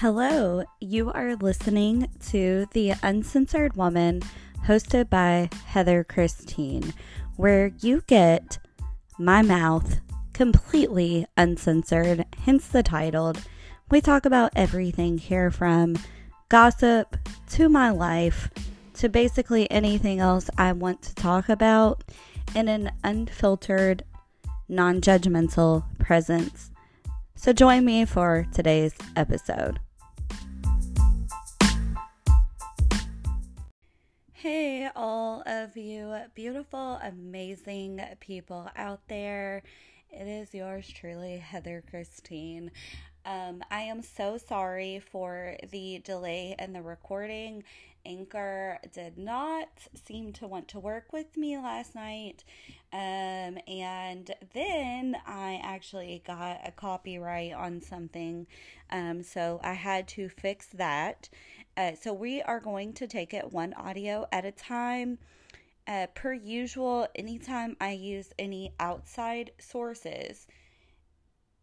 Hello, you are listening to The Uncensored Woman, hosted by Heather Christine, where you get my mouth completely uncensored, hence the title. We talk about everything here from gossip to my life to basically anything else I want to talk about in an unfiltered, non judgmental presence. So join me for today's episode. Hey, all of you beautiful, amazing people out there. It is yours truly, Heather Christine. Um, I am so sorry for the delay in the recording. Anchor did not seem to want to work with me last night. Um, and then I actually got a copyright on something. Um, so I had to fix that. Uh, so we are going to take it one audio at a time. Uh, per usual, anytime I use any outside sources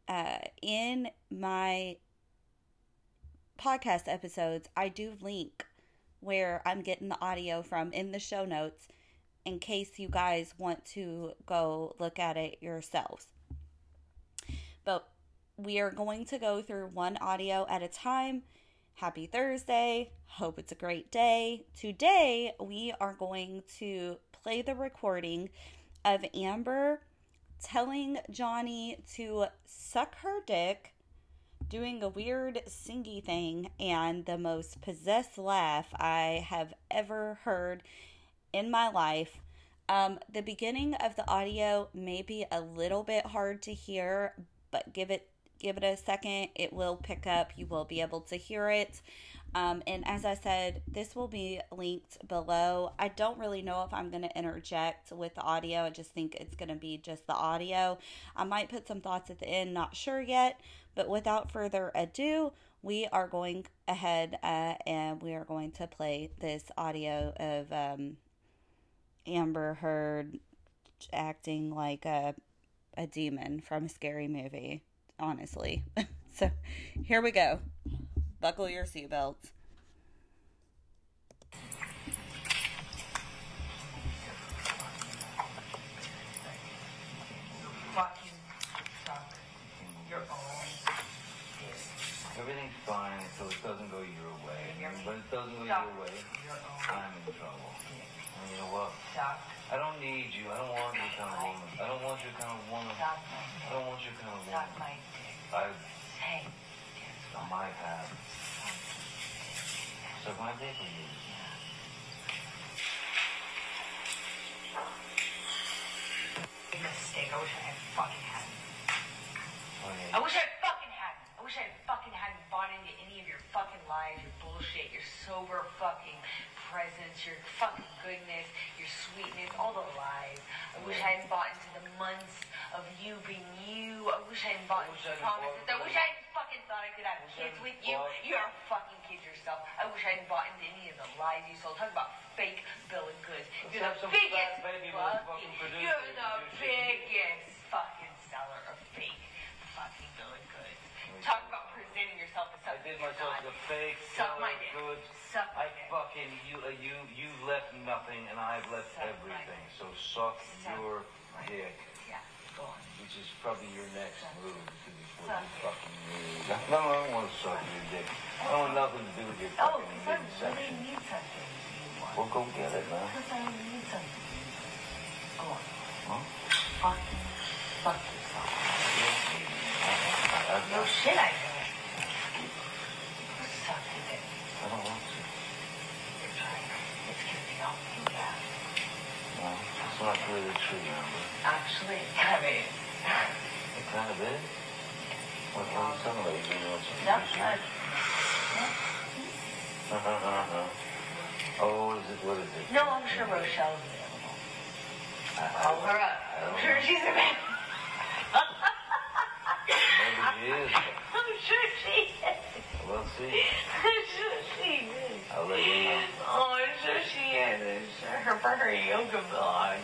uh, in my podcast episodes, I do link where I'm getting the audio from in the show notes in case you guys want to go look at it yourselves. But we are going to go through one audio at a time. Happy Thursday. Hope it's a great day. Today, we are going to play the recording of Amber telling Johnny to suck her dick doing a weird singy thing and the most possessed laugh I have ever heard in my life. Um, the beginning of the audio may be a little bit hard to hear, but give it give it a second. It will pick up. You will be able to hear it. Um, and as I said, this will be linked below. I don't really know if I'm going to interject with the audio. I just think it's going to be just the audio. I might put some thoughts at the end, not sure yet. But without further ado, we are going ahead uh, and we are going to play this audio of um, Amber Heard acting like a, a demon from a scary movie, honestly. so here we go. Buckle your seatbelts. Path. Suck my dick with you. big mistake. I wish I had fucking hadn't. Oh, I wish I fucking hadn't. I wish I fucking hadn't bought into any of your fucking lies, your bullshit, your sober fucking presence, your fucking goodness, your sweetness, all the lies. I wish I hadn't bought into the months of you being you. I wish I hadn't bought into the promises. I wish I hadn't fucking thought I could have I kids with you. You're a fucking kid yourself. I wish I hadn't bought into any of the lies you sold. Talk about fake bill of goods. You're the biggest baby fucking, fucking producer You're the biggest fucking seller of fake fucking bill of goods. Talk about presenting yourself as I something did myself not. the fake Suck seller my of dick. goods. Suck my I fucking you. Uh, you you left nothing, and I've left Suck everything. So suck Suck your dick, Yeah, go on. which is probably your next Suck. move fucking move. No, I don't want to suck your dick. I don't want nothing to do with your Oh, fucking because I really need something. Well, go get it, man. Because I need something. Go on. Huh? Fucking fuck yourself. I, I, No I, shit, I don't. Want to. You're trying. It's you, yeah. No, it's not really true, Amber. Actually, it kind of is. It kind of is. Oh, what, what are you talking about? You know something? No, you no. oh, is it? What is it? No, I'm sure Rochelle's available. I, I, Call her up. I'm sure know. she's available. Maybe she is. I'm sure she is. We'll see. I'm sure she is. I'll let you know. Oh, I'm sure she is. I'm sure her for her yoga blog.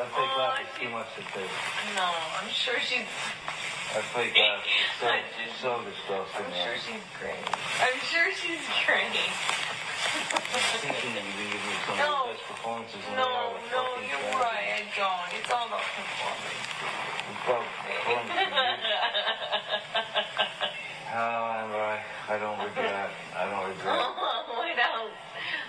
That fake laugh. That fake is too much to take. no, I'm sure she's. I think that so, so disgusting. I'm sure she's great. I'm sure she's great. Thinking that you've been giving me some No. of the best performances in No, a while. no, you're right. I don't. It's all about performance. How am I? I don't regret. I don't regret. what else?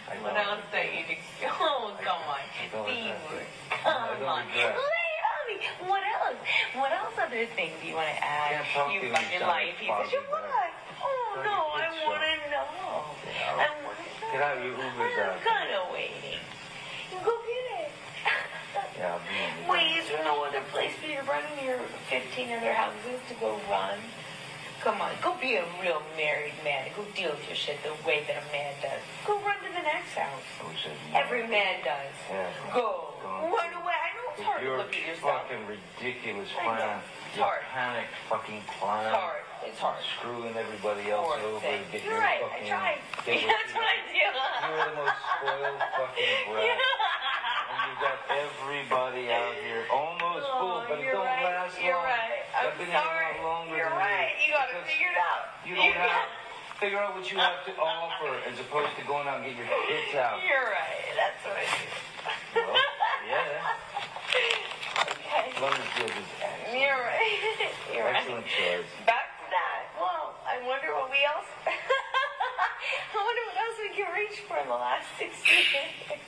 I What don't. else that you? Oh, come on. I don't Be regret more. it. Come I don't on. regret. Lay it on me. What else? What else other things do you want to add? You to you fucking sound lying like piece of Bobby shit. Bear. What? Oh, no. I want to know. I want to know. Get out your Ubers out. I'm kind of waiting. You go get it. Yeah, I'll be in the Wait, is there no other place for you to run in your 15 other houses to go run? Come on, go be a real married man. Go deal with your shit the way that a man does. Go run to the next house. I wish I'd known. Every man does. Go. Run away. I it's hard to look at yourself. fucking ridiculous I know. plan. It's Your hard. panic fucking plan. It's hard. It's hard. Screwing everybody else Poor over thing. to get You're your right. I fucking. tried. get what That's you- what I do. You're the most spoiled fucking brat. And you got everybody out here almost Oh, full, but it you're don't right. last You're long. right. I'm I've been sorry. here a lot longer You're than right. You got to figure it out. You don't have figure out what you have to offer as opposed to going out and get your tits out. You're right. That's what I do. Well, yeah. Okay. London Field is excellent. You're right. Excellent. Back to that. Well, I wonder what we else. I wonder what else we can reach for in the last 60 years.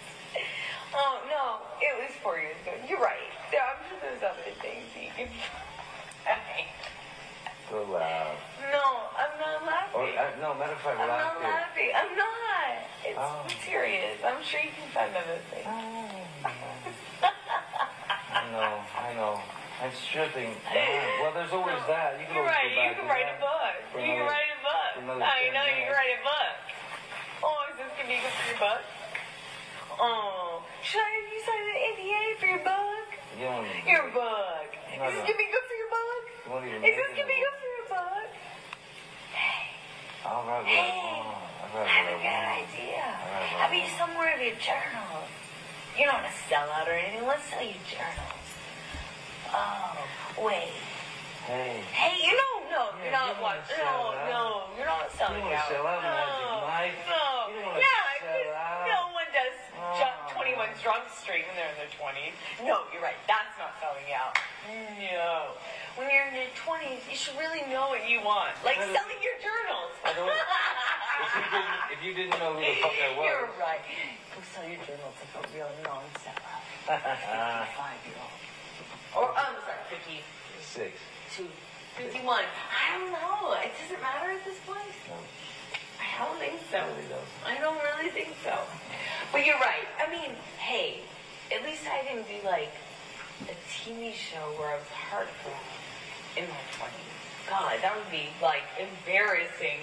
Oh, no. It was four years ago. You're right. There, I'm sure there's other things you can. So loud. No, I'm not laughing. uh, no, matter of fact, I'm not here. laughing. I'm not. It's Oh. serious. I'm sure you can find other things. I know, I know. I'm stripping. Yeah, Well, there's always that. You can You're always right. You can write that. a book. For You can write a book. I know you can write a book. Oh, is this gonna be good for your book? Oh, should I have you sign an NDA for your book? You. Your book. No, Is this no. gonna be good for your book? You Is this gonna be good for your book? Hey, I'll write what I Hey. I'll I have a good idea. Alright, How about well. you sell more of your journals? You don't want to sell out or anything. Let's sell your journals. Oh, wait. Hey. Hey, you don't know. Yeah, you're not you don't what? wanna sell No, out. no, you're not selling You out. sell out, no, Magic Mike. No. You yeah, sell 'cause out. no one does Oh, 21 man. Jump Street when they're in their 20s. No, you're right. That's not selling out. No. When you're in your 20s, you should really know what you want. Like selling your journals. I don't- If you didn't, if you didn't know who the fuck I was. You're right. Go sell your journals like a real non-seller. 55-year-old. Or, I'm sorry, 52. Six. 51. I don't know. It doesn't matter at this point. No, I don't think so. really. I don't really think so. But you're right. I mean, hey, at least I didn't do like a TV show where I was heartbroken in my 20s. God, that would be like embarrassing.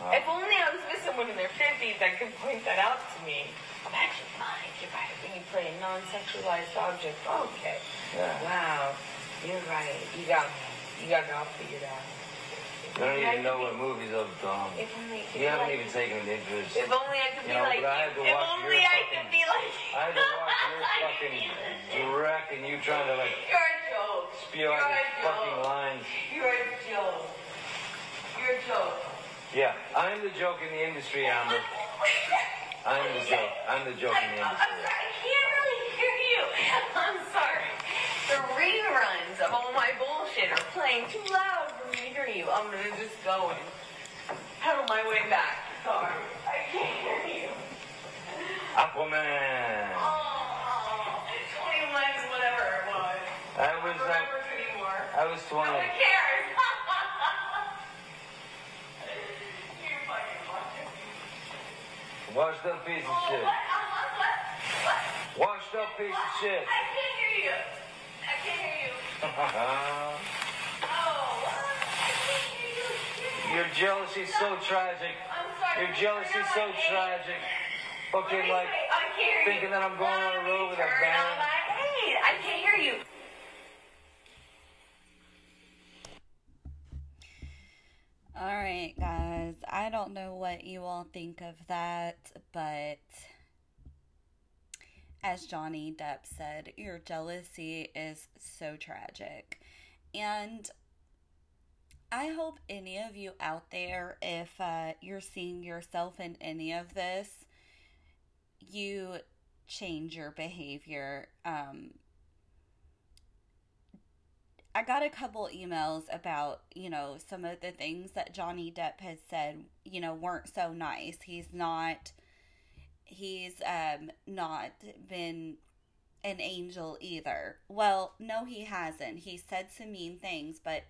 Wow. If only I was with someone in their 50s that could point that out to me. I'm Imagine, Mike, you're right. When you play a non-sexualized object. Okay. Yeah. Wow. You're right. You got me. You got me all figured out. You don't even know what movies I've done. If only I You haven't like- even taken an interest. If only I could You be know, like I you. If only your I fucking- could be like you. I had to watch your fucking direct and you trying to like You're a joke. spew You're out a fucking lines. You're a joke. You're a joke. Yeah, I'm the joke in the industry, Amber. I'm the joke. I'm the joke in the I'm industry. sorry. I can't really hear you. I'm sorry. The reruns of all my bullshit are playing too loud for me to hear you. I'm gonna just go and pedal my way back. Sorry. I can't hear you. Aquaman. Oh, 21, whatever it was. I I was don't uh, remember anymore. I was No one cares. you fucking fucking. Washed up piece of Oh, shit. what? Uh, what? What? What? Washed up piece of shit. I can't hear you. I can't hear you. Oh, what? I can't hear you. Shit. Your jealousy's so tragic. I'm sorry. Your jealousy's so Turn tragic. What Fucking do like say? I can't hear you. thinking that I'm going on a road with a turn band. on my eight. I can't hear you. All right, guys. I don't know what you all think of that, but as Johnny Depp said, your jealousy is so tragic. And I hope any of you out there, if uh, you're seeing yourself in any of this, you change your behavior. Um, I got a couple emails about, you know, some of the things that Johnny Depp has said, you know, weren't so nice. He's not he's um not been an angel either. Well, no he hasn't. He said some mean things, but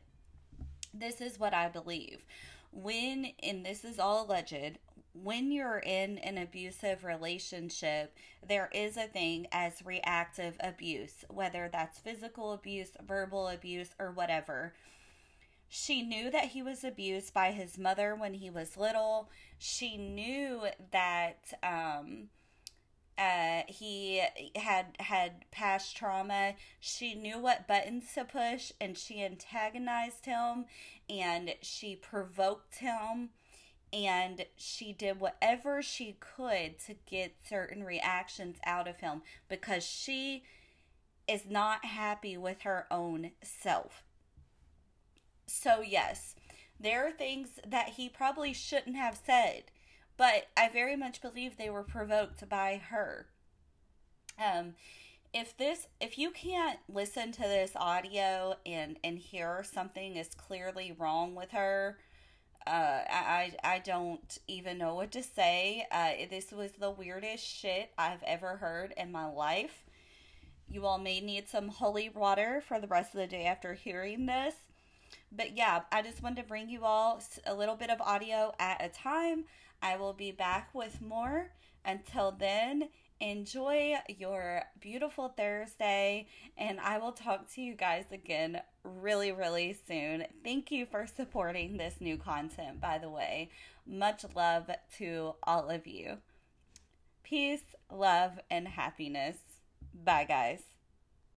this is what I believe. When and this is all alleged, when you're in an abusive relationship, there is a thing as reactive abuse, whether that's physical abuse, verbal abuse, or whatever. She knew that he was abused by his mother when he was little. She knew that um, uh, he had had past trauma. She knew what buttons to push, and she antagonized him, and she provoked him and she did whatever she could to get certain reactions out of him because she is not happy with her own self. So, yes, there are things that he probably shouldn't have said, but I very much believe they were provoked by her. Um, if this if you can't listen to this audio and and hear something is clearly wrong with her uh, I, I don't even know what to say. Uh, this was the weirdest shit I've ever heard in my life. You all may need some holy water for the rest of the day after hearing this. But yeah, I just wanted to bring you all a little bit of audio at a time. I will be back with more. Until then, enjoy your beautiful Thursday, and I will talk to you guys again really, really soon. Thank you for supporting this new content, by the way. Much love to all of you. Peace, love, and happiness. Bye, guys.